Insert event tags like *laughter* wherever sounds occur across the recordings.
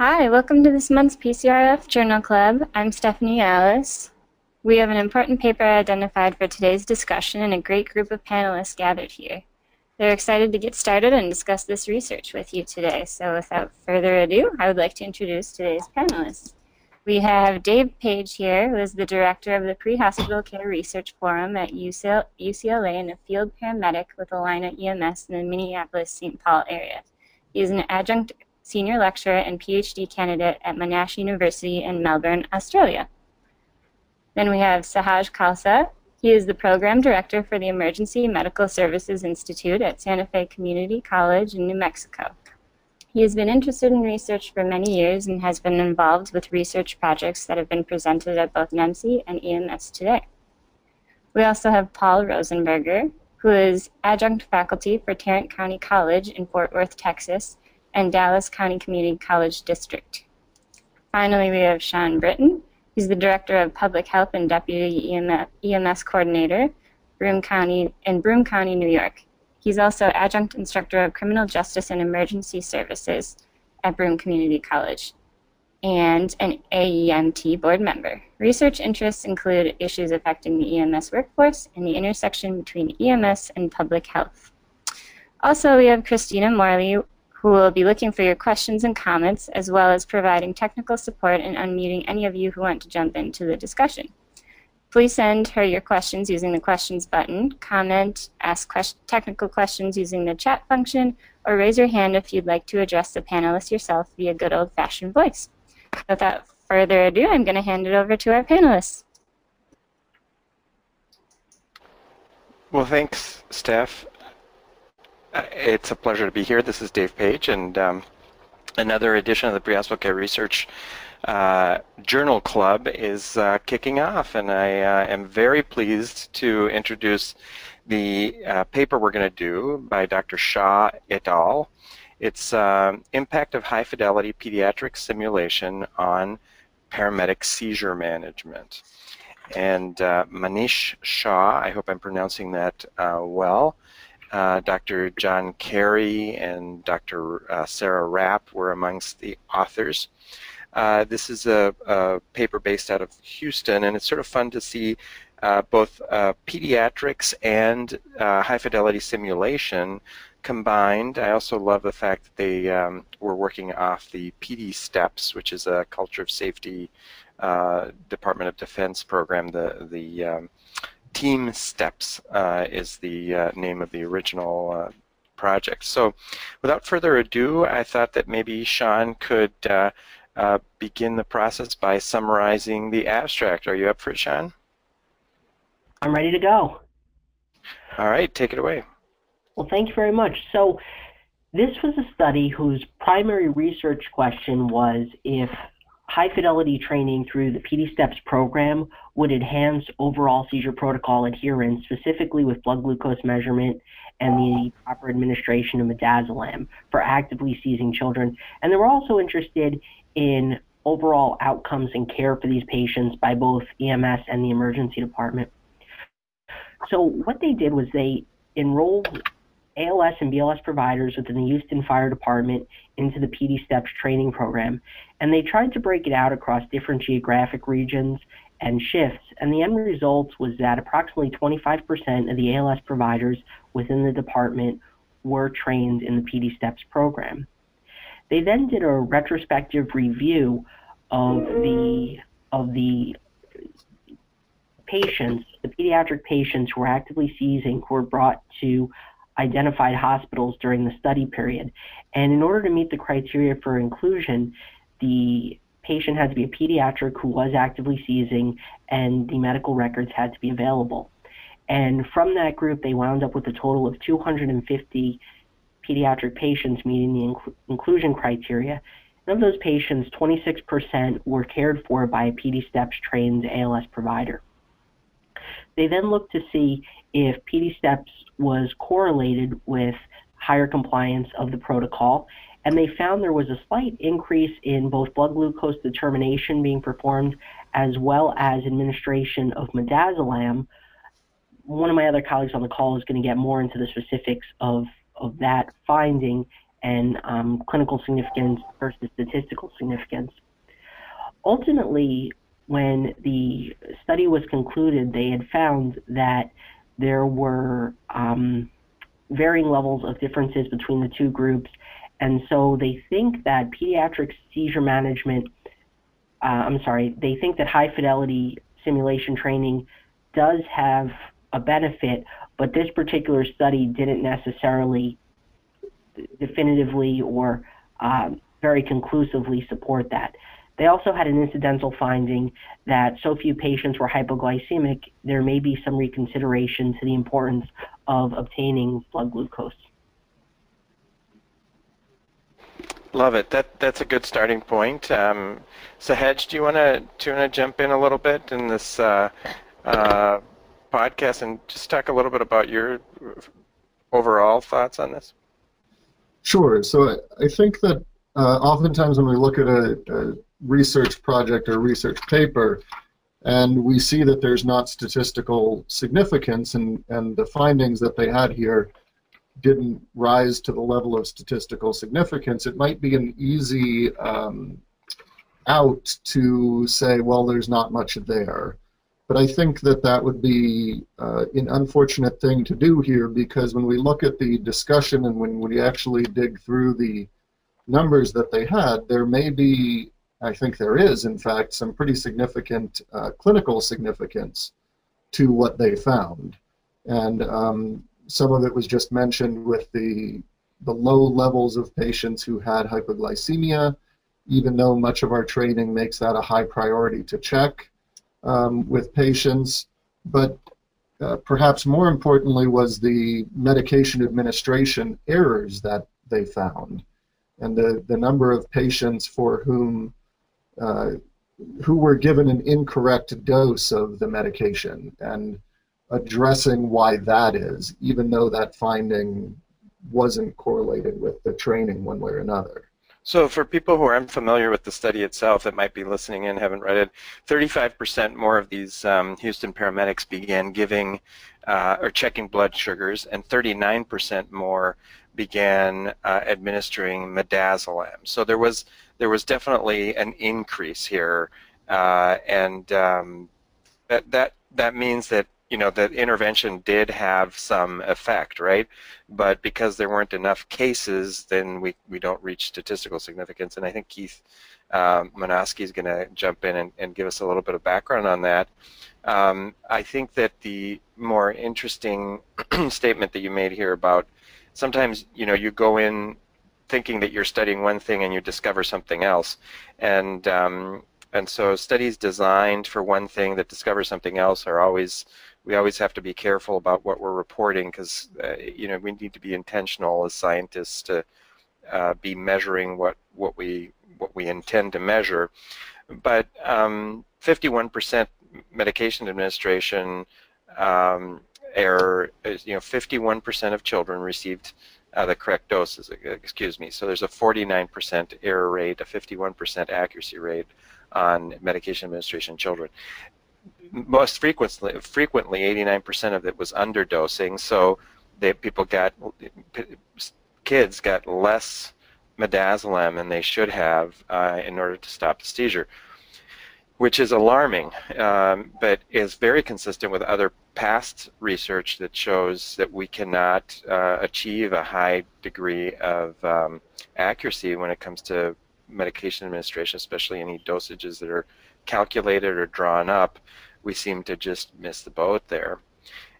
Hi, welcome to this month's PCRF Journal Club. I'm Stephanie Alice. We have an important paper identified for today's discussion and a great group of panelists gathered here. They're excited to get started and discuss this research with you today. So without further ado, I would like to introduce today's panelists. We have Dave Page here, who is the director of the Pre-Hospital Care Research Forum at UCLA and a field paramedic with Allina EMS in the Minneapolis-St. Paul area. He is an adjunct senior lecturer and PhD candidate at Monash University in Melbourne, Australia. Then we have Sahaj Khalsa. He is the program director for the Emergency Medical Services Institute at Santa Fe Community College in New Mexico. He has been interested in research for many years and has been involved with research projects that have been presented at both NEMC and EMS today. We also have Paul Rosenberger, who is adjunct faculty for Tarrant County College in Fort Worth, Texas, and Dallas County Community College District. Finally, we have Sean Britton. He's the Director of Public Health and Deputy EMS Coordinator Broome County, in Broome County, New York. He's also Adjunct Instructor of Criminal Justice and Emergency Services at Broome Community College and an AEMT board member. Research interests include issues affecting the EMS workforce and the intersection between EMS and public health. Also, we have Christina Morley who will be looking for your questions and comments, as well as providing technical support and unmuting any of you who want to jump into the discussion. Please send her your questions using the questions button, comment, ask technical questions using the chat function, or raise your hand if you'd like to address the panelists yourself via good old-fashioned voice. Without further ado, I'm going to hand it over to our panelists. Well, thanks, Steph. Uh, it's a pleasure to be here. This is Dave Page, and um, another edition of the Pre-Hospital Care Research uh, Journal Club is uh, kicking off, and I uh, am very pleased to introduce the uh, paper we're going to do by Dr. Shah et al. It's um, Impact of High Fidelity Pediatric Simulation on Paramedic Seizure Management. And uh, Manish Shah, I hope I'm pronouncing that well, uh, Dr. John Carey and Dr. Uh, Sarah Rapp were amongst the authors. Uh, this is a, a, paper based out of Houston, and it's sort of fun to see uh, both uh, pediatrics and high fidelity simulation combined. I also love the fact that they um, were working off the PD STEPS, which is a culture of safety Department of Defense program, the, the um, TeamSTEPPS uh, is the uh, name of the original uh, project. So without further ado, I thought that maybe Sean could uh, uh, begin the process by summarizing the abstract. Are you up for it, Sean? I'm ready to go. All right, take it away. Well, thank you very much. So this was a study whose primary research question was if high fidelity training through the PD STEPS program would enhance overall seizure protocol adherence, specifically with blood glucose measurement and the proper administration of midazolam for actively seizing children. And they were also interested in overall outcomes and care for these patients by both EMS and the emergency department. So what they did was they enrolled ALS and BLS providers within the Houston Fire Department into the PD STEPS training program. And they tried to break it out across different geographic regions and shifts. And the end result was that approximately 25% of the ALS providers within the department were trained in the PD STEPS program. They then did a retrospective review of the of the patients, the pediatric patients who were actively seizing who were brought to identified hospitals during the study period. And in order to meet the criteria for inclusion, the patient had to be a pediatric who was actively seizing, and the medical records had to be available. And from that group, they wound up with a total of 250 pediatric patients meeting the inc- inclusion criteria. And of those patients, 26% were cared for by a PD STEPS trained ALS provider. They then looked to see if PD STEPS was correlated with higher compliance of the protocol, and they found there was a slight increase in both blood glucose determination being performed as well as administration of midazolam. One of my other colleagues on the call is going to get more into the specifics of, of that finding and um, clinical significance versus statistical significance. Ultimately, when the study was concluded, they had found that there were um, varying levels of differences between the two groups, and so they think that pediatric seizure management, uh, I'm sorry, they think that high fidelity simulation training does have a benefit, but this particular study didn't necessarily definitively or um, very conclusively support that. They also had an incidental finding that so few patients were hypoglycemic, there may be some reconsideration to the importance of obtaining blood glucose. Love it. That that's a good starting point. Um, Sahaj, do you want to do you want to jump in a little bit in this uh, uh, podcast and just talk a little bit about your overall thoughts on this? Sure. So I, I think that uh, oftentimes when we look at a, a research project or research paper, and we see that there's not statistical significance, and, and the findings that they had here didn't rise to the level of statistical significance, it might be an easy um, out to say, well, there's not much there. But I think that that would be uh, an unfortunate thing to do here because when we look at the discussion and when we actually dig through the numbers that they had, there may be, I think there is, in fact, some pretty significant uh, clinical significance to what they found. And um, some of it was just mentioned with the, the low levels of patients who had hypoglycemia, even though much of our training makes that a high priority to check um, with patients, but uh, perhaps more importantly was the medication administration errors that they found. And the, the number of patients for whom uh, who were given an incorrect dose of the medication. And addressing why that is, even though that finding wasn't correlated with the training one way or another. So for people who are unfamiliar with the study itself that might be listening in, haven't read it, 35% more of these um, Houston paramedics began giving uh, or checking blood sugars, and 39% more began uh, administering midazolam. So there was there was definitely an increase here, uh, and um, that that that means that you know, the intervention did have some effect, right? But because there weren't enough cases, then we, we don't reach statistical significance. And I think Keith um, is going to jump in and, and, give us a little bit of background on that. Um, I think that the more interesting *clears throat* statement that you made here about sometimes, you know, you go in thinking that you're studying one thing and you discover something else. And um, and so studies designed for one thing that discover something else are always we always have to be careful about what we're reporting because uh, you know we need to be intentional as scientists to uh, be measuring what what we what we intend to measure. But 51% um, medication administration um, error is you know 51% of children received uh, the correct doses. Excuse me. So there's a 49% error rate, a 51% accuracy rate on medication administration in children most frequently, frequently 89% of it was underdosing. So they, people got, kids got less midazolam than they should have uh, in order to stop the seizure, which is alarming, um, but is very consistent with other past research that shows that we cannot uh, achieve a high degree of um, accuracy when it comes to medication administration, especially any dosages that are calculated or drawn up we seem to just miss the boat there.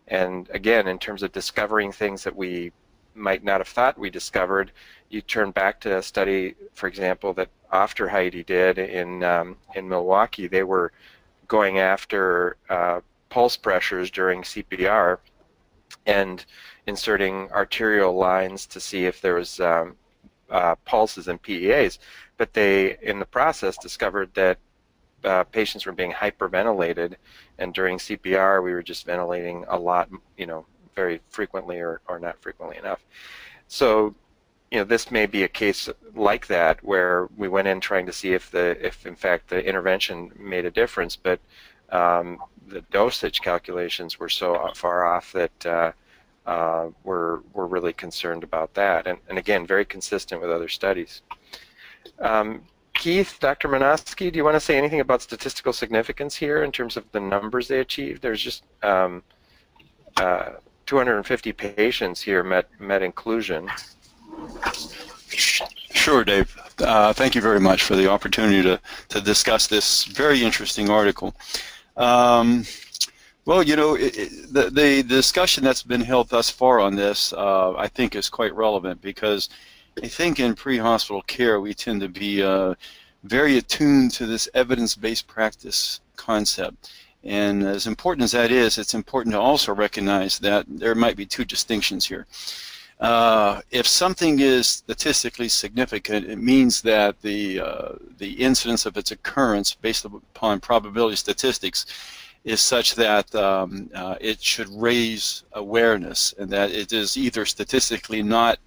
And again, in terms of discovering things that we might not have thought we discovered, you turn back to a study, for example, that Aufderheide did in um, in Milwaukee. They were going after uh, pulse pressures during CPR and inserting arterial lines to see if there was um, uh, pulses and PEAs. But they, in the process, discovered that uh, patients were being hyperventilated, and during CPR we were just ventilating a lot, you know, very frequently or, or not frequently enough. So, you know, this may be a case like that where we went in trying to see if the if in fact the intervention made a difference, but um, the dosage calculations were so far off that uh, uh, we're, we're really concerned about that. And, and again, very consistent with other studies. Um, Keith, Dr. Monosky, do you want to say anything about statistical significance here in terms of the numbers they achieved? There's just um, uh, 250 patients here met, met inclusion. Sure, Dave. Uh, thank you very much for the opportunity to, to discuss this very interesting article. Um, well, you know, it, it, the, the discussion that's been held thus far on this, uh, I think, is quite relevant because I think in pre-hospital care we tend to be uh, very attuned to this evidence-based practice concept. And as important as that is, it's important to also recognize that there might be two distinctions here. Uh, if something is statistically significant, it means that the uh, the incidence of its occurrence, based upon probability statistics, is such that um, uh, it should raise awareness, and that it is either statistically not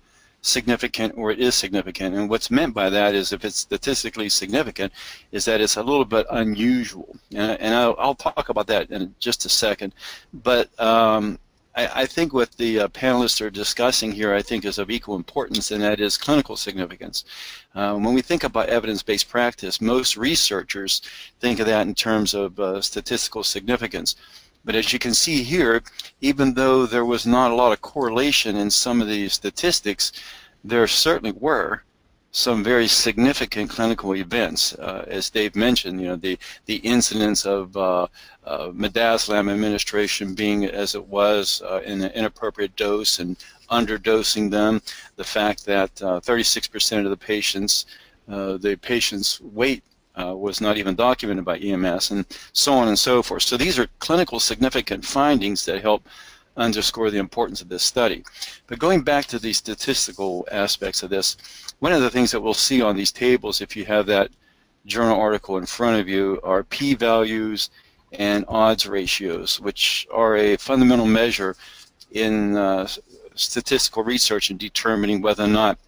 significant or it is significant. And what's meant by that is if it's statistically significant, is that it's a little bit unusual. And, I'll, I'll, talk about that in just a second. But um, I, I, think what the uh, panelists are discussing here, I think, is of equal importance, and that is clinical significance. Uh, when we think about evidence-based practice, most researchers think of that in terms of uh, statistical significance. But as you can see here, even though there was not a lot of correlation in some of these statistics, there certainly were some very significant clinical events. Uh, as Dave mentioned, you know, the, the incidence of uh, uh, midazolam administration being as it was uh, in an inappropriate dose and underdosing them, the fact that 36% uh, of the patients, uh, the patient's weight uh, was not even documented by EMS, and so on and so forth. So these are clinical significant findings that help underscore the importance of this study. But going back to the statistical aspects of this, one of the things that we'll see on these tables, if you have that journal article in front of you, are p-values and odds ratios, which are a fundamental measure in uh, statistical research in determining whether or not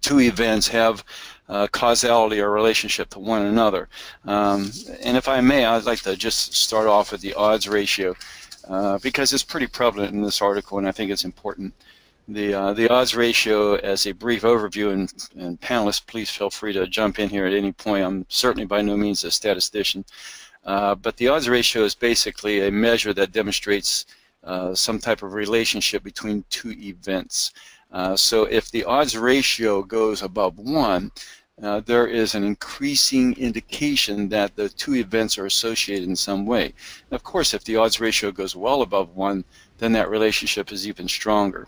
two events have uh, causality or relationship to one another. Um, and if I may, I'd like to just start off with the odds ratio uh, because it's pretty prevalent in this article and I think it's important. The, uh, the odds ratio as a brief overview, and, and panelists, please feel free to jump in here at any point. I'm certainly by no means a statistician. Uh, but the odds ratio is basically a measure that demonstrates uh, some type of relationship between two events. Uh, so if the odds ratio goes above 1, uh, there is an increasing indication that the two events are associated in some way. And of course, if the odds ratio goes well above 1, then that relationship is even stronger.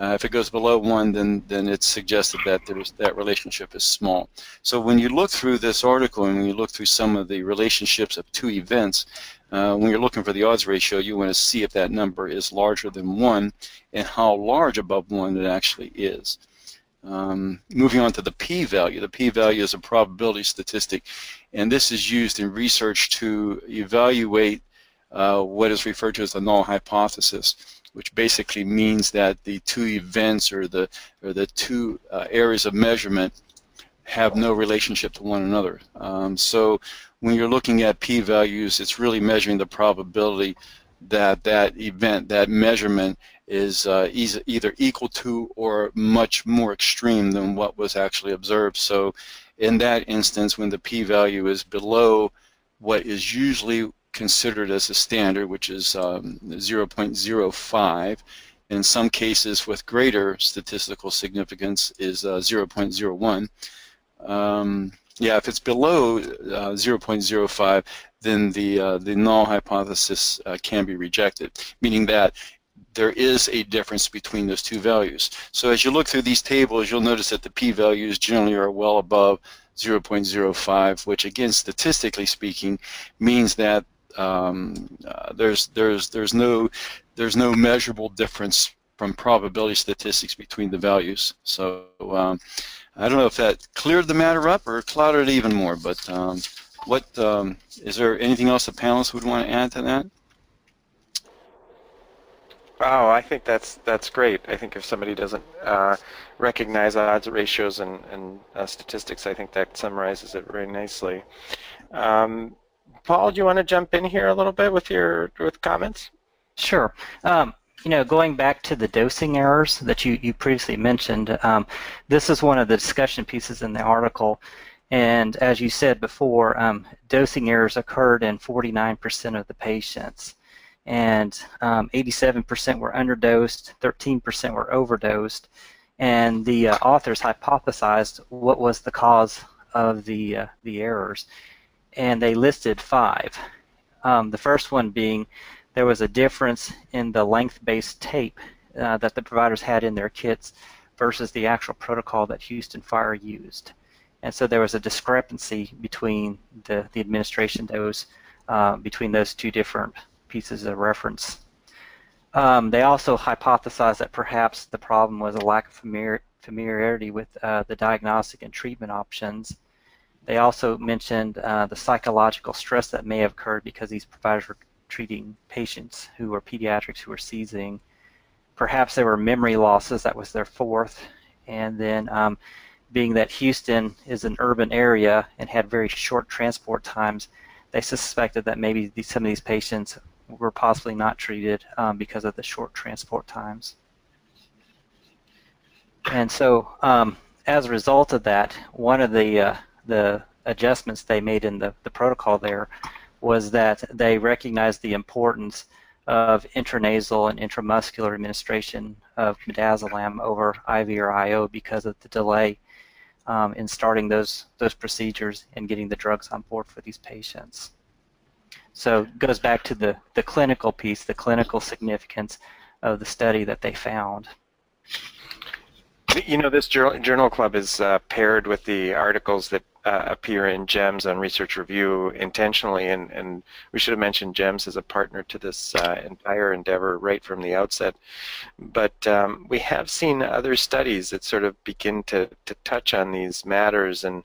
Uh, if it goes below 1, then, then it's suggested that that relationship is small. So when you look through this article and when you look through some of the relationships of two events, uh, when you're looking for the odds ratio, you want to see if that number is larger than 1 and how large above 1 it actually is. Um, moving on to the p-value. The p-value is a probability statistic, and this is used in research to evaluate uh, what is referred to as the null hypothesis, which basically means that the two events or the or the two uh, areas of measurement have no relationship to one another. Um, so when you're looking at p-values, it's really measuring the probability that that event, that measurement, is uh, either equal to or much more extreme than what was actually observed. So in that instance, when the p-value is below what is usually considered as a standard, which is um, 0.05, in some cases with greater statistical significance is uh, 0.01. Um, yeah, if it's below uh, 0.05, then the uh, the null hypothesis uh, can be rejected, meaning that there is a difference between those two values. So as you look through these tables, you'll notice that the p-values generally are well above 0.05, which again, statistically speaking, means that um, uh, there's there's there's no there's no measurable difference from probability statistics between the values. So um, I don't know if that cleared the matter up or clouded it even more, but um, what um, is there anything else the panelists would want to add to that? Oh, I think that's that's great. I think if somebody doesn't uh, recognize odds ratios and, and uh, statistics, I think that summarizes it very nicely. Um, Paul, do you want to jump in here a little bit with your with comments? Sure. Um, you know, going back to the dosing errors that you, you previously mentioned, um, this is one of the discussion pieces in the article. And as you said before, um, dosing errors occurred in 49% of the patients. And 87% um, were underdosed, 13% were overdosed. And the uh, authors hypothesized what was the cause of the, uh, the errors. And they listed five. Um, the first one being there was a difference in the length-based tape uh, that the providers had in their kits versus the actual protocol that Houston Fire used. And so there was a discrepancy between the, the administration dose uh, between those two different pieces of reference. Um, they also hypothesized that perhaps the problem was a lack of familiar, familiarity with uh, the diagnostic and treatment options. They also mentioned uh, the psychological stress that may have occurred because these providers were treating patients who were pediatrics who were seizing. Perhaps there were memory losses, that was their fourth. And then um, being that Houston is an urban area and had very short transport times, they suspected that maybe these, some of these patients were possibly not treated um, because of the short transport times. And so, um, as a result of that, one of the uh, the adjustments they made in the, the protocol there was that they recognized the importance of intranasal and intramuscular administration of midazolam over IV or IO because of the delay um, in starting those those procedures and getting the drugs on board for these patients. So it goes back to the, the clinical piece, the clinical significance of the study that they found. You know, this journal, journal club is uh, paired with the articles that uh, appear in JEMS on Research Review intentionally, and, and we should have mentioned JEMS as a partner to this uh, entire endeavor right from the outset. But um, we have seen other studies that sort of begin to, to touch on these matters, and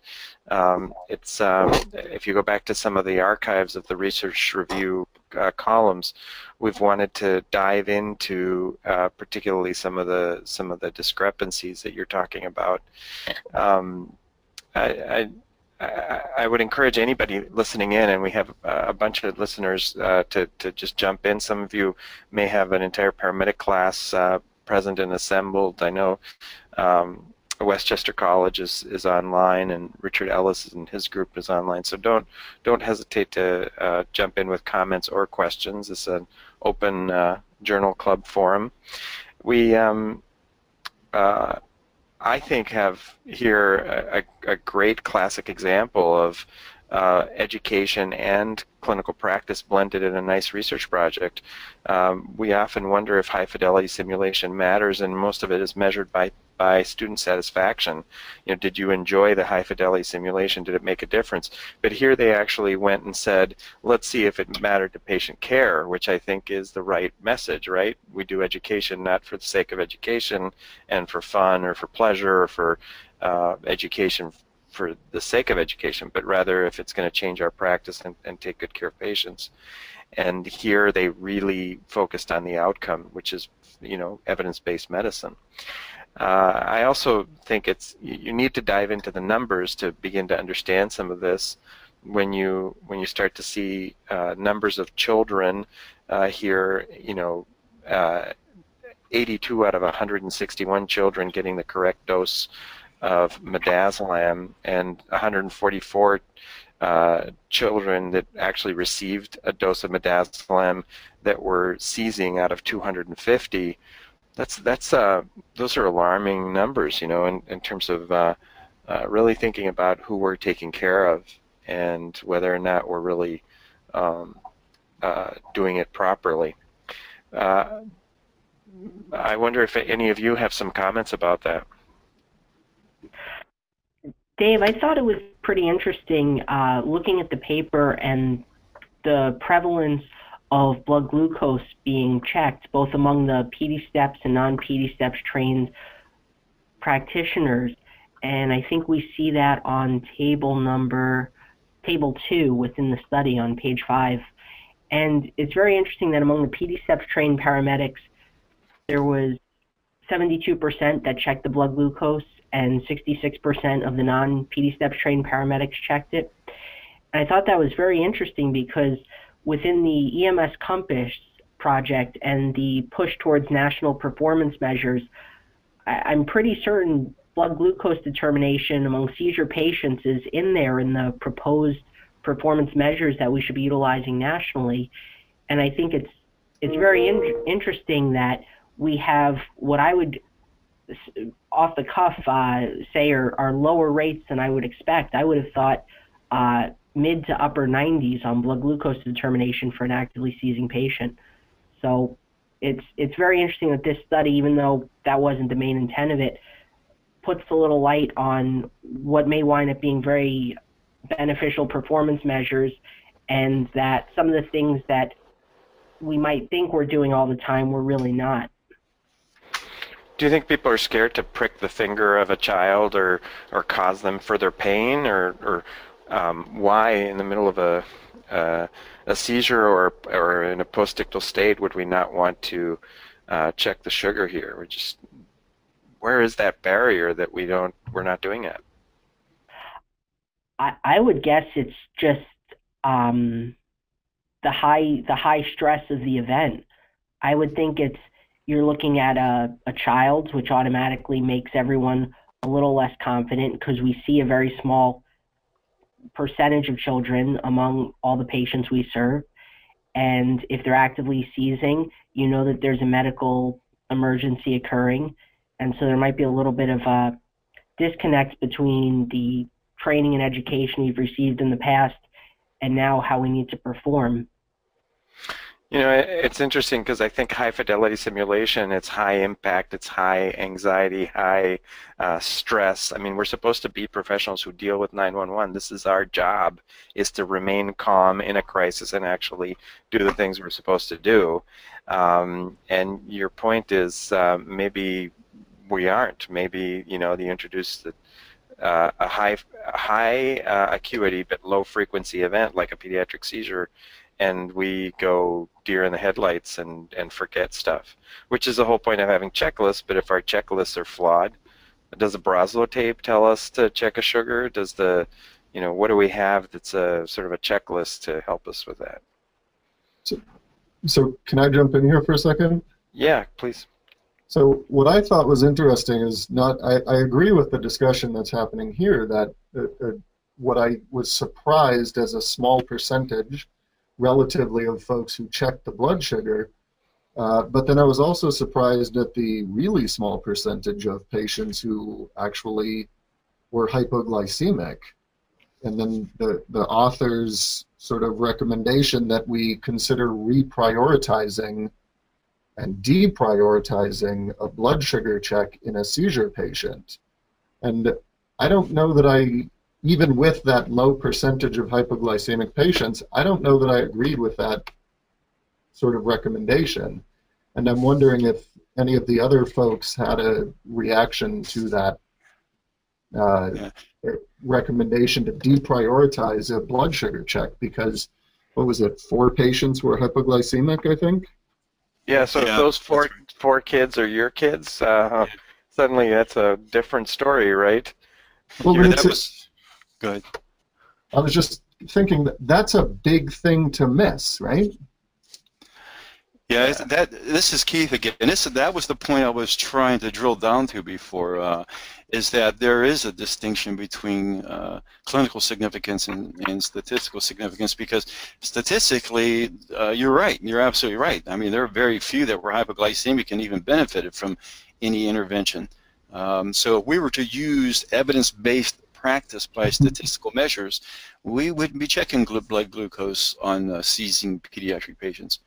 um, it's um, if you go back to some of the archives of the Research Review uh, columns, we've wanted to dive into uh, particularly some of the some of the discrepancies that you're talking about. Um, I, I, I would encourage anybody listening in, and we have a bunch of listeners uh, to, to just jump in. Some of you may have an entire paramedic class uh, present and assembled. I know um, Westchester College is, is online, and Richard Ellis and his group is online. So don't don't hesitate to uh, jump in with comments or questions. It's an open uh, journal club forum. We um, uh, I think have here a, a great classic example of uh, education and clinical practice blended in a nice research project. Um, we often wonder if high fidelity simulation matters, and most of it is measured by by student satisfaction. You know, did you enjoy the high fidelity simulation? Did it make a difference? But here they actually went and said, let's see if it mattered to patient care, which I think is the right message, right? We do education not for the sake of education and for fun or for pleasure or for uh, education for the sake of education, but rather if it's going to change our practice and, and take good care of patients. And here they really focused on the outcome, which is, you know, evidence-based medicine. Uh, I also think it's you need to dive into the numbers to begin to understand some of this. When you when you start to see uh, numbers of children uh, here, you know, uh, 82 out of 161 children getting the correct dose of midazolam, and 144 uh, children that actually received a dose of midazolam that were seizing out of 250 that's that's uh, those are alarming numbers, you know, in, in terms of uh, uh, really thinking about who we're taking care of and whether or not we're really um, uh, doing it properly. Uh, I wonder if any of you have some comments about that. Dave, I thought it was pretty interesting uh, looking at the paper and the prevalence of blood glucose being checked both among the PD steps and non-PD steps trained practitioners. And I think we see that on table number, table two within the study on page five. And it's very interesting that among the PD steps trained paramedics, there was 72% that checked the blood glucose and 66% of the non-PD steps trained paramedics checked it. And I thought that was very interesting because within the EMS Compass project and the push towards national performance measures, I, I'm pretty certain blood glucose determination among seizure patients is in there in the proposed performance measures that we should be utilizing nationally. And I think it's it's very in- interesting that we have what I would off the cuff uh, say are, are lower rates than I would expect. I would have thought uh, mid to upper 90s on blood glucose determination for an actively seizing patient. So it's it's very interesting that this study, even though that wasn't the main intent of it, puts a little light on what may wind up being very beneficial performance measures, and that some of the things that we might think we're doing all the time, we're really not. Do you think people are scared to prick the finger of a child or, or cause them further pain, or, or um, why in the middle of a uh, a seizure or or in a postictal state would we not want to uh, check the sugar here? We just where is that barrier that we don't we're not doing it? I, I would guess it's just um, the high the high stress of the event. I would think it's you're looking at a, a child, which automatically makes everyone a little less confident because we see a very small percentage of children among all the patients we serve. And if they're actively seizing, you know that there's a medical emergency occurring. And so there might be a little bit of a disconnect between the training and education we've received in the past and now how we need to perform. You know, it's interesting because I think high fidelity simulation, it's high impact, it's high anxiety, high uh, stress. I mean, we're supposed to be professionals who deal with 911. This is our job, is to remain calm in a crisis and actually do the things we're supposed to do. Um, and your point is uh, maybe we aren't. Maybe, you know, you introduce the, uh, a high, high uh, acuity but low frequency event like a pediatric seizure and we go deer in the headlights and, and forget stuff, which is the whole point of having checklists. But if our checklists are flawed, does the Broselow tape tell us to check a sugar? Does the, you know, what do we have that's a sort of a checklist to help us with that? So, so can I jump in here for a second? Yeah, please. So what I thought was interesting is not. I, I agree with the discussion that's happening here. That uh, uh, what I was surprised as a small percentage relatively of folks who checked the blood sugar. Uh, but then I was also surprised at the really small percentage of patients who actually were hypoglycemic. And then the, the author's sort of recommendation that we consider reprioritizing and deprioritizing a blood sugar check in a seizure patient. And I don't know that I even with that low percentage of hypoglycemic patients, I don't know that I agreed with that sort of recommendation. And I'm wondering if any of the other folks had a reaction to that uh, yeah. recommendation to deprioritize a blood sugar check because what was it? Four patients were hypoglycemic, I think. Yeah. So yeah, if those four right. four kids are your kids, uh, yeah. suddenly that's a different story, right? Well, that was Go ahead. I was just thinking that that's a big thing to miss, right? Yeah, yeah. that this is Keith again, and this that was the point I was trying to drill down to before, uh, is that there is a distinction between uh, clinical significance and, and, statistical significance because statistically, uh, you're right, you're absolutely right. I mean, there are very few that were hypoglycemic and even benefited from any intervention. Um, so if we were to use evidence-based practice by statistical measures, we wouldn't be checking blood glucose on uh, seizing pediatric patients.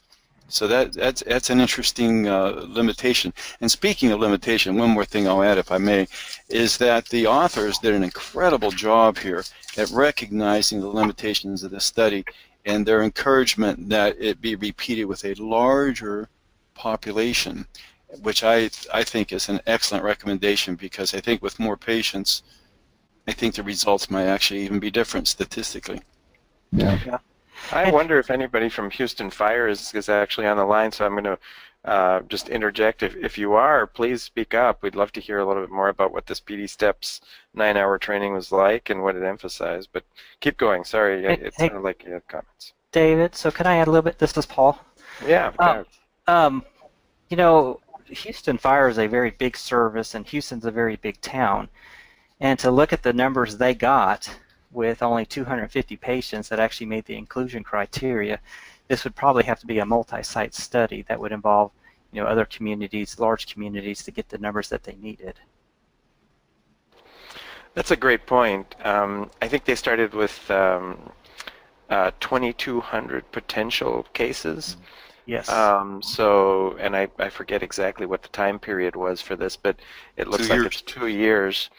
So that that's that's an interesting uh, limitation. And speaking of limitation, one more thing I'll add, if I may, is that the authors did an incredible job here at recognizing the limitations of the study and their encouragement that it be repeated with a larger population, which I I think is an excellent recommendation because I think with more patients, I think the results might actually even be different statistically. Yeah. yeah. I wonder if anybody from Houston Fire is, is actually on the line, so I'm going to uh, just interject. If, if you are, please speak up. We'd love to hear a little bit more about what this PD Steps nine-hour training was like and what it emphasized. But keep going. Sorry, hey, it sounded like you had comments. David, so can I add a little bit? This is Paul. Yeah. Um, Um, you know, Houston Fire is a very big service, and Houston's a very big town. And to look at the numbers they got with only 250 patients that actually made the inclusion criteria, this would probably have to be a multi-site study that would involve, you know, other communities, large communities, to get the numbers that they needed. That's a great point. Um, I think they started with um, uh, 2,200 potential cases. Yes. Um, so, and I, I forget exactly what the time period was for this, but it looks Two like years. it's two years.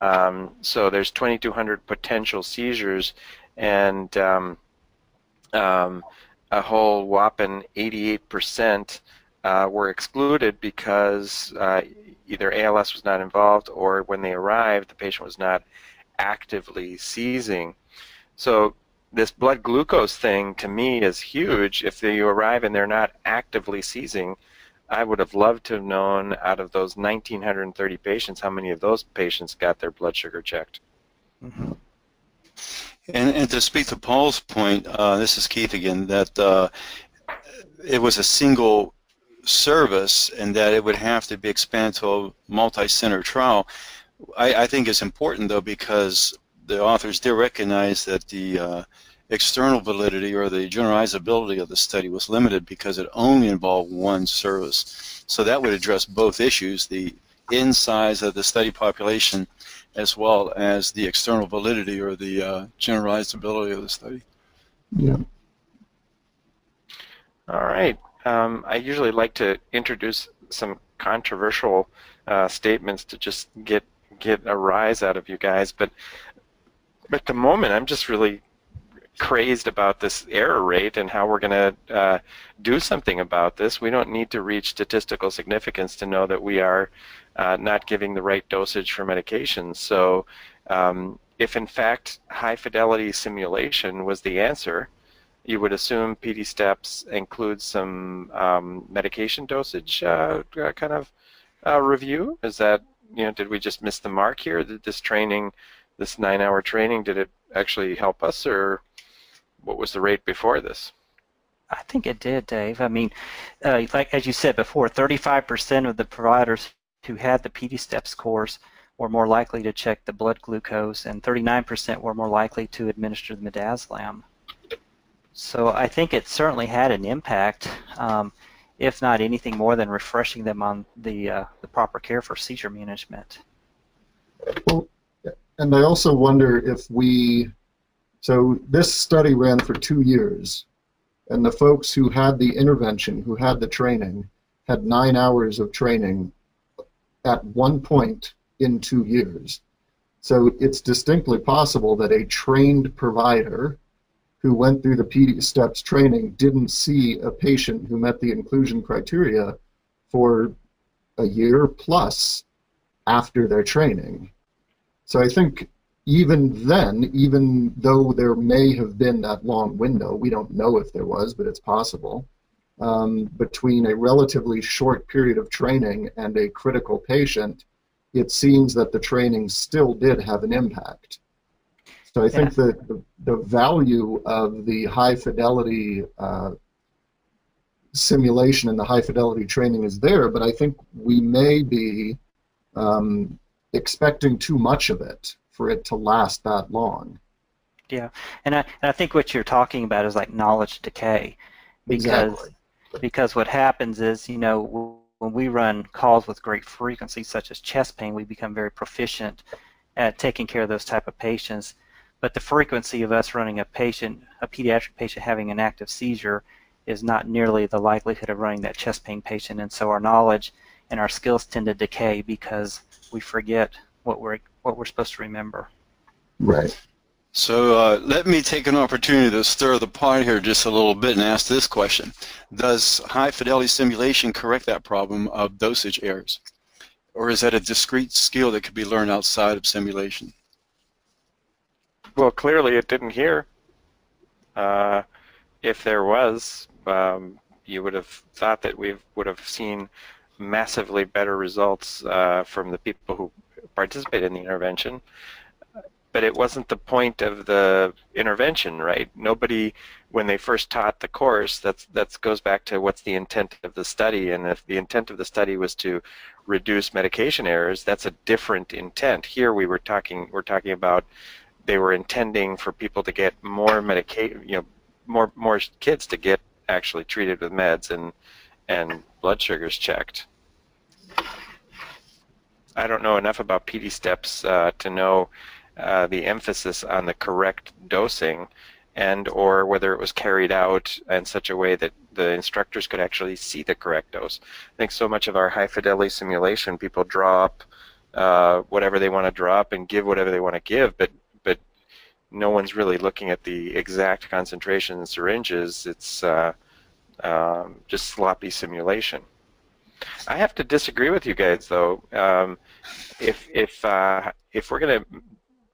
Um, so there's 2,200 potential seizures, and um, um, a whole whopping 88% uh, were excluded because uh, either ALS was not involved or when they arrived, the patient was not actively seizing. So this blood glucose thing to me is huge. If you arrive and they're not actively seizing, I would have loved to have known out of those 1,930 patients how many of those patients got their blood sugar checked. Mhm. And, and to speak to Paul's point, uh, this is Keith again, that uh, it was a single service and that it would have to be expanded to a multi-center trial. I, I think it's important though because the authors did recognize that the uh, external validity or the generalizability of the study was limited because it only involved one service. So that would address both issues, the in size of the study population as well as the external validity or the uh, generalizability of the study. Yeah. All right. Um, I usually like to introduce some controversial uh, statements to just get get a rise out of you guys, but at the moment I'm just really crazed about this error rate and how we're going to uh, do something about this. We don't need to reach statistical significance to know that we are uh, not giving the right dosage for medications. So, um, if in fact high fidelity simulation was the answer, you would assume PD steps includes some um, medication dosage uh, uh, kind of uh, review. Is that you know did we just miss the mark here? Did this training, this nine-hour training, did it actually help us, or what was the rate before this? I think it did, Dave. I mean, uh, like as you said before, 35% of the providers who had the PD STEPS course were more likely to check the blood glucose, and 39% were more likely to administer the midazolam. So I think it certainly had an impact, um, if not anything more than refreshing them on the uh, the proper care for seizure management. Well, and I also wonder if we, so this study ran for two years, and the folks who had the intervention, who had the training, had nine hours of training at one point in two years. So it's distinctly possible that a trained provider who went through the PD steps training didn't see a patient who met the inclusion criteria for a year plus after their training. So I think even then, even though there may have been that long window, we don't know if there was, but it's possible, um, between a relatively short period of training and a critical patient, it seems that the training still did have an impact. So I think that the, the value of the high fidelity uh, simulation and the high fidelity training is there, but I think we may be um, expecting too much of it for it to last that long. Yeah, and I, and I think what you're talking about is like knowledge decay, because Exactly. because what happens is you know when we run calls with great frequency such as chest pain, we become very proficient at taking care of those type of patients. But the frequency of us running a patient, a pediatric patient having an active seizure, is not nearly the likelihood of running that chest pain patient, and so our knowledge and our skills tend to decay because we forget what we're what we're supposed to remember. Right. So uh, let me take an opportunity to stir the pot here just a little bit and ask this question. Does high fidelity simulation correct that problem of dosage errors? Or is that a discrete skill that could be learned outside of simulation? Well, clearly it didn't here. Uh, if there was, um, you would have thought that we would have seen massively better results uh, from the people who participated in the intervention. but it wasn't the point of the intervention, right? Nobody, when they first taught the course, that's that goes back to what's the intent of the study, and if the intent of the study was to reduce medication errors, that's a different intent. Here we were talking, we're talking about they were intending for people to get more medication, you know, more more kids to get actually treated with meds and and blood sugars checked. I don't know enough about PediSTEPPS uh, to know uh, the emphasis on the correct dosing and or whether it was carried out in such a way that the instructors could actually see the correct dose. I think so much of our high fidelity simulation, people draw up uh, whatever they want to draw up and give whatever they want to give, but but no one's really looking at the exact concentration in syringes. It's uh, um, just sloppy simulation. I have to disagree with you guys, though. Um, if if uh, if we're going to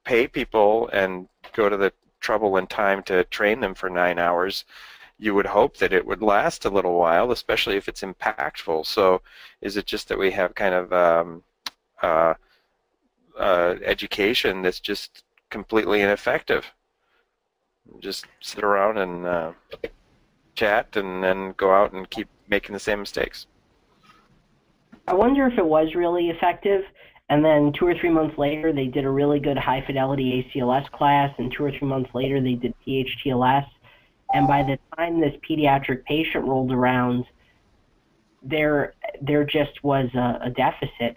pay people and go to the trouble and time to train them for nine hours, you would hope that it would last a little while, especially if it's impactful. So, is it just that we have kind of um, uh, uh, education that's just completely ineffective? Just sit around and uh, chat and then go out and keep making the same mistakes. I wonder if it was really effective, and then two or three months later they did a really good high fidelity ACLS class, and two or three months later they did PHTLS, and by the time this pediatric patient rolled around, there there just was a, a deficit.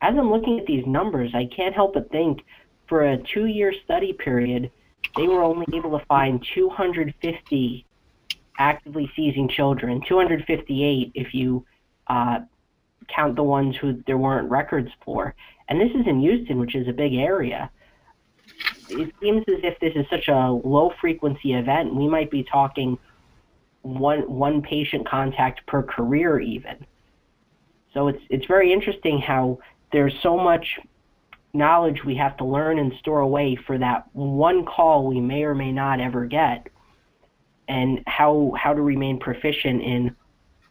As I'm looking at these numbers, I can't help but think for a two-year study period, they were only able to find 250 actively seizing children, 258 if you uh, count the ones who there weren't records for. And this is in Houston, which is a big area. It seems as if this is such a low frequency event. We might be talking one one patient contact per career even. So it's it's very interesting how there's so much knowledge we have to learn and store away for that one call we may or may not ever get and how how to remain proficient in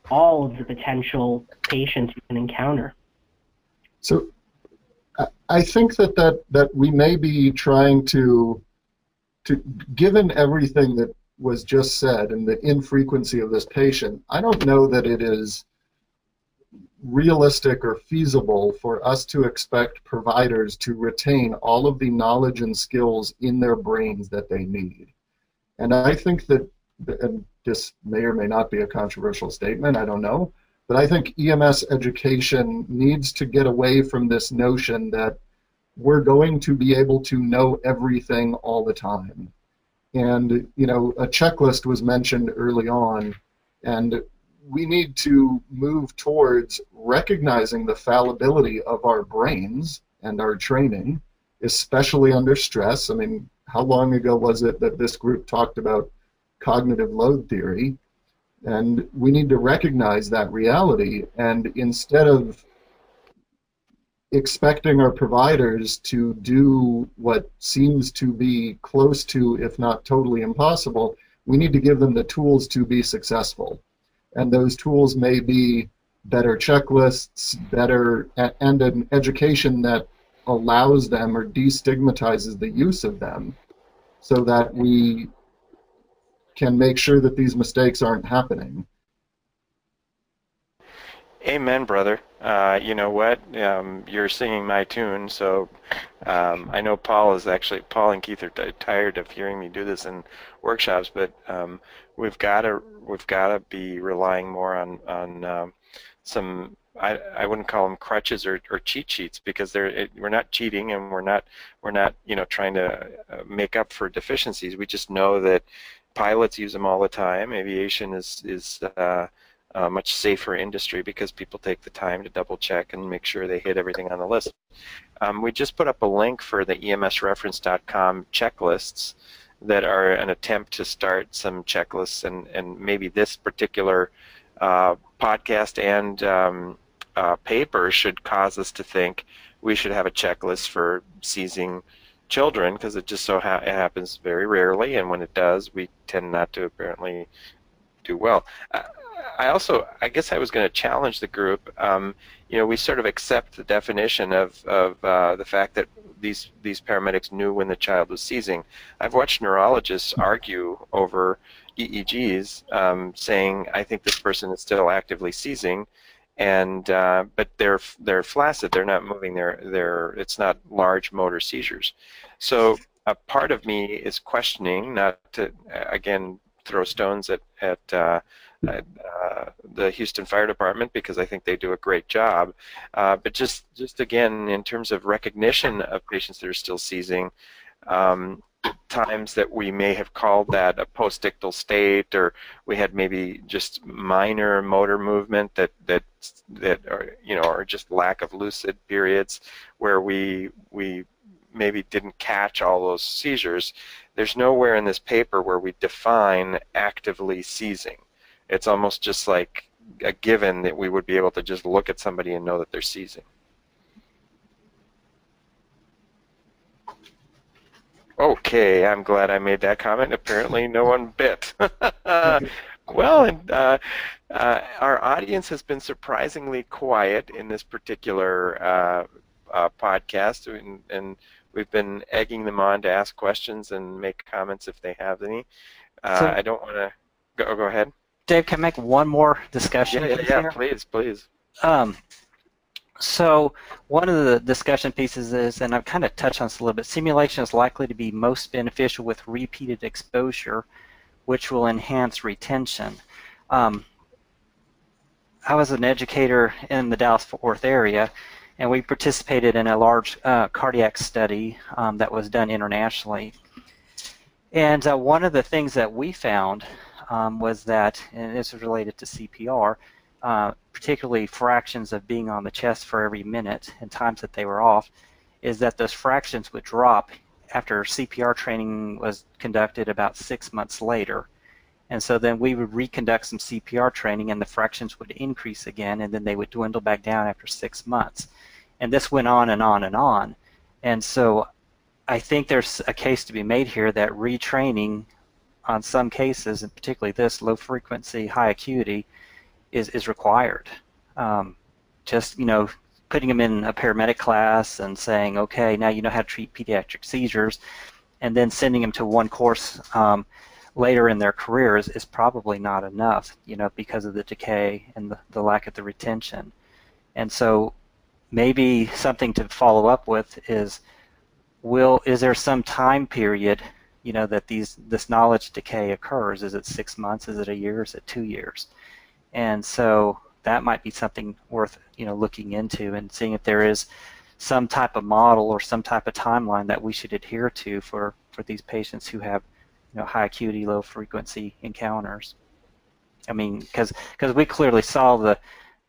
all of the potential patients you can encounter. So I think that, that, that we may be trying to, to, given everything that was just said and the infrequency of this patient, I don't know that it is realistic or feasible for us to expect providers to retain all of the knowledge and skills in their brains that they need. And I think that and uh, this may or may not be a controversial statement, I don't know, but I think EMS education needs to get away from this notion that we're going to be able to know everything all the time. And, you know, a checklist was mentioned early on, and we need to move towards recognizing the fallibility of our brains and our training, especially under stress. I mean, how long ago was it that this group talked about cognitive load theory. And we need to recognize that reality. And instead of expecting our providers to do what seems to be close to, if not totally impossible, we need to give them the tools to be successful. And those tools may be better checklists, better, and an education that allows them or destigmatizes the use of them so that we can make sure that these mistakes aren't happening. Amen, brother. Uh, you know what? Um, you're singing my tune, so um, I know Paul is actually Paul and Keith are t- tired of hearing me do this in workshops, but um, we've got to we've got to be relying more on on um, some I, I wouldn't call them crutches or, or cheat sheets because they're it, we're not cheating and we're not we're not you know trying to uh, make up for deficiencies. We just know that pilots use them all the time. Aviation is is uh, a much safer industry because people take the time to double check and make sure they hit everything on the list. Um, we just put up a link for the EMSreference.com checklists that are an attempt to start some checklists, and, and maybe this particular uh, podcast and um, uh, paper should cause us to think we should have a checklist for seizing children because it just so ha- it happens very rarely, and when it does, we tend not to apparently do well. I also, I guess I was going to challenge the group. Um, you know, we sort of accept the definition of, of uh, the fact that these these paramedics knew when the child was seizing. I've watched neurologists argue over EEGs, um, saying I think this person is still actively seizing, and uh, but they're they're flaccid. They're not moving. They're they're it's not large motor seizures. So a part of me is questioning, not to again throw stones at at, uh, uh, the Houston Fire Department because I think they do a great job, uh, but just just again in terms of recognition of patients that are still seizing. Um, times that we may have called that a postictal state or we had maybe just minor motor movement that that that are you know or just lack of lucid periods where we we maybe didn't catch all those seizures, there's nowhere in this paper where we define actively seizing. It's almost just like a given that we would be able to just look at somebody and know that they're seizing. Okay, I'm glad I made that comment. Apparently, no one bit. *laughs* well, and uh, uh, our audience has been surprisingly quiet in this particular uh, uh podcast, and, and we've been egging them on to ask questions and make comments if they have any. Uh, so, I don't want to go. Go ahead. Dave, can I make one more discussion? Yeah, yeah, yeah please, please. Um, so one of the discussion pieces is, and I've kind of touched on this a little bit, simulation is likely to be most beneficial with repeated exposure, which will enhance retention. Um, I was an educator in the Dallas-Fort Worth area, and we participated in a large uh, cardiac study um, that was done internationally. And uh, one of the things that we found um, was that, and this was related to CPR, uh, particularly fractions of being on the chest for every minute and times that they were off, is that those fractions would drop after CPR training was conducted about six months later. And so then we would reconduct some CPR training and the fractions would increase again and then they would dwindle back down after six months. And this went on and on and on. And so I think there's a case to be made here that retraining on some cases, and particularly this low frequency, high acuity, is, is required. Um, just, you know, putting them in a paramedic class and saying, okay, now you know how to treat pediatric seizures, and then sending them to one course um, later in their careers is probably not enough, you know, because of the decay and the, the lack of the retention. And so maybe something to follow up with is will is there some time period you know that these this knowledge decay occurs is it six months is it a year is it two years and so that might be something worth you know looking into and seeing if there is some type of model or some type of timeline that we should adhere to for for these patients who have you know high acuity low frequency encounters i mean because we clearly saw the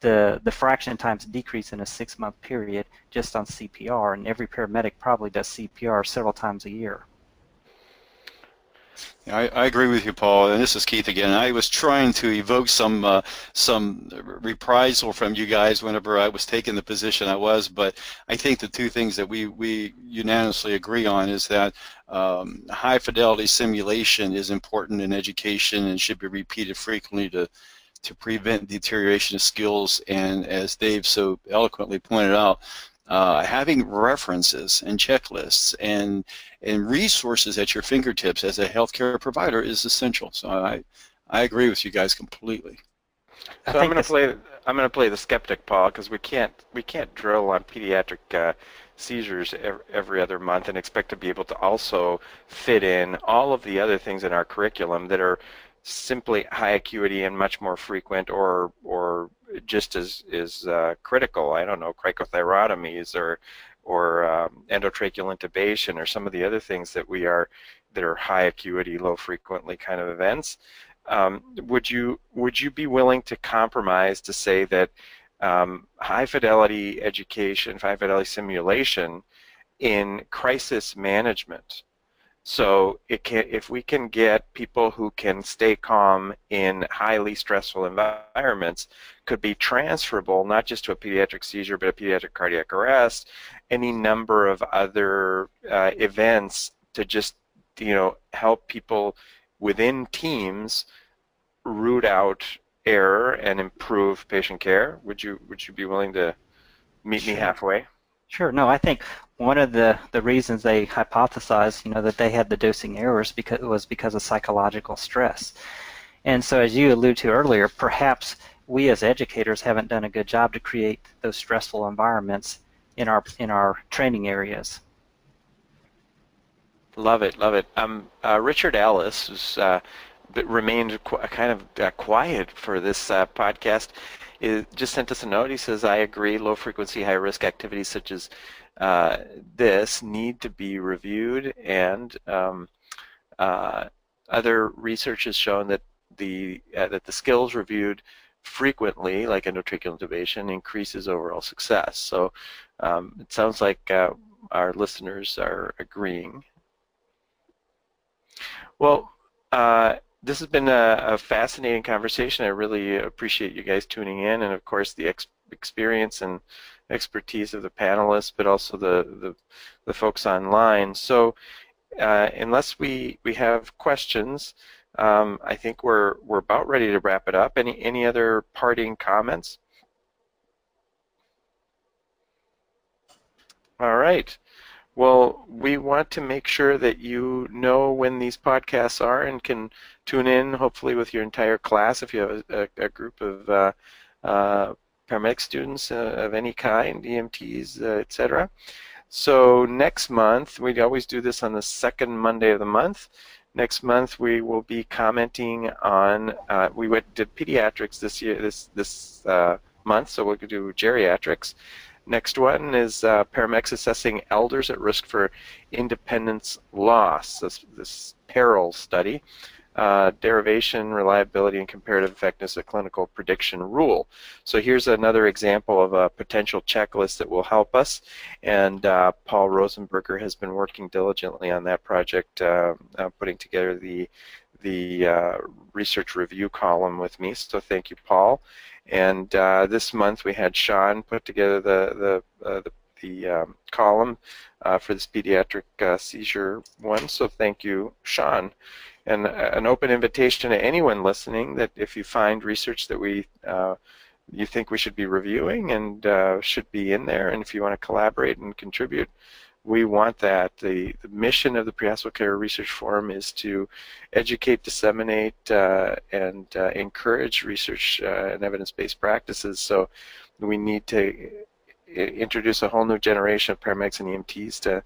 the, the fraction times decrease in a six month period just on CPR, and every paramedic probably does CPR several times a year. I, I, agree with you, Paul. And this is Keith again. I was trying to evoke some uh, some reprisal from you guys whenever I was taking the position I was, but I think the two things that we, we unanimously agree on is that um, high fidelity simulation is important in education and should be repeated frequently to to prevent deterioration of skills and as Dave so eloquently pointed out, uh, having references and checklists and and resources at your fingertips as a healthcare provider is essential. So I I agree with you guys completely. So I'm going to play I'm going to play the skeptic, Paul, because we can't we can't drill on pediatric uh, seizures every other month and expect to be able to also fit in all of the other things in our curriculum that are simply high acuity and much more frequent or or just as is uh, critical. I don't know cricothyrotomies or or um, endotracheal intubation or some of the other things that we are that are high acuity, low frequently kind of events. Um, would you would you be willing to compromise to say that um, high fidelity education, high fidelity simulation in crisis management so can, if we can get people who can stay calm in highly stressful environments, could be transferable not just to a pediatric seizure, but a pediatric cardiac arrest, any number of other uh, events to just you know help people within teams root out error and improve patient care? Would you would you be willing to meet sure. me halfway? Sure. No, I think one of the, the reasons they hypothesized, you know, that they had the dosing errors because was because of psychological stress. And so, as you alluded to earlier, perhaps we as educators haven't done a good job to create those stressful environments in our in our training areas. Love it, love it. Um, uh, Richard Ellis has uh, remained qu- kind of uh, quiet for this uh, podcast. It just sent us a note. He says, "I agree. Low frequency, high risk activities such as uh, this need to be reviewed, and um, uh, other research has shown that the that the skills reviewed." frequently, like endotracheal intubation, increases overall success. So um, it sounds like uh, our listeners are agreeing. Well, uh, this has been a, a, fascinating conversation. I really appreciate you guys tuning in, and of course the ex experience and expertise of the panelists, but also the the, the folks online. So, uh, unless we we have questions, um, I think we're we're about ready to wrap it up. Any any other parting comments? All right. Well, we want to make sure that you know when these podcasts are and can tune in, hopefully, with your entire class if you have a, a group of uh, uh, paramedic students uh, of any kind, EMTs, uh, etc. So next month, we always do this on the second Monday of the month. Next month, we will be commenting on. Uh, we went, did pediatrics this year, this this uh, month, so we'll do geriatrics. Next one is uh, paramedics assessing elders at risk for independence loss, this, this PERIL study. Uh, derivation, reliability, and comparative effectiveness of clinical prediction rule. So here's another example of a potential checklist that will help us, and uh, Paul Rosenberger has been working diligently on that project, uh, uh putting together the the uh, research review column with me. So thank you, Paul. And uh, this month we had Sean put together the the uh, the, the um, column uh, for this pediatric uh, seizure one. So thank you, Sean. And uh, an open invitation to anyone listening that if you find research that we uh, you think we should be reviewing and should be in there, and if you want to collaborate and contribute, we want that. The, the mission of the Prehospital Care Research Forum is to educate, disseminate, uh, and uh, encourage research uh, and evidence-based practices. So we need to introduce a whole new generation of paramedics and EMTs to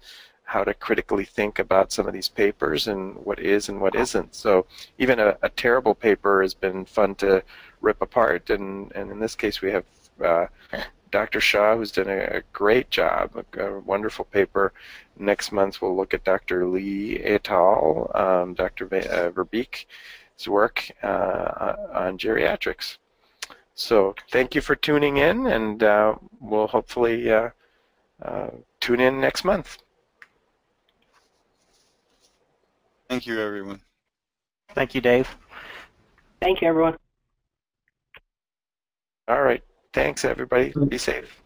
how to critically think about some of these papers and what is and what isn't. So even a, a terrible paper has been fun to rip apart, and, and in this case we have uh, Dr. Shah, who's done a, a great job, a, a, wonderful paper. Next month we'll look at Dr. Lee et al., um, Dr. Uh, Verbeek's work uh, on geriatrics. So thank you for tuning in, and uh, we'll hopefully uh, uh, tune in next month. Thank you, everyone. Thank you, Dave. Thank you, everyone. All right. Thanks, everybody. Be safe.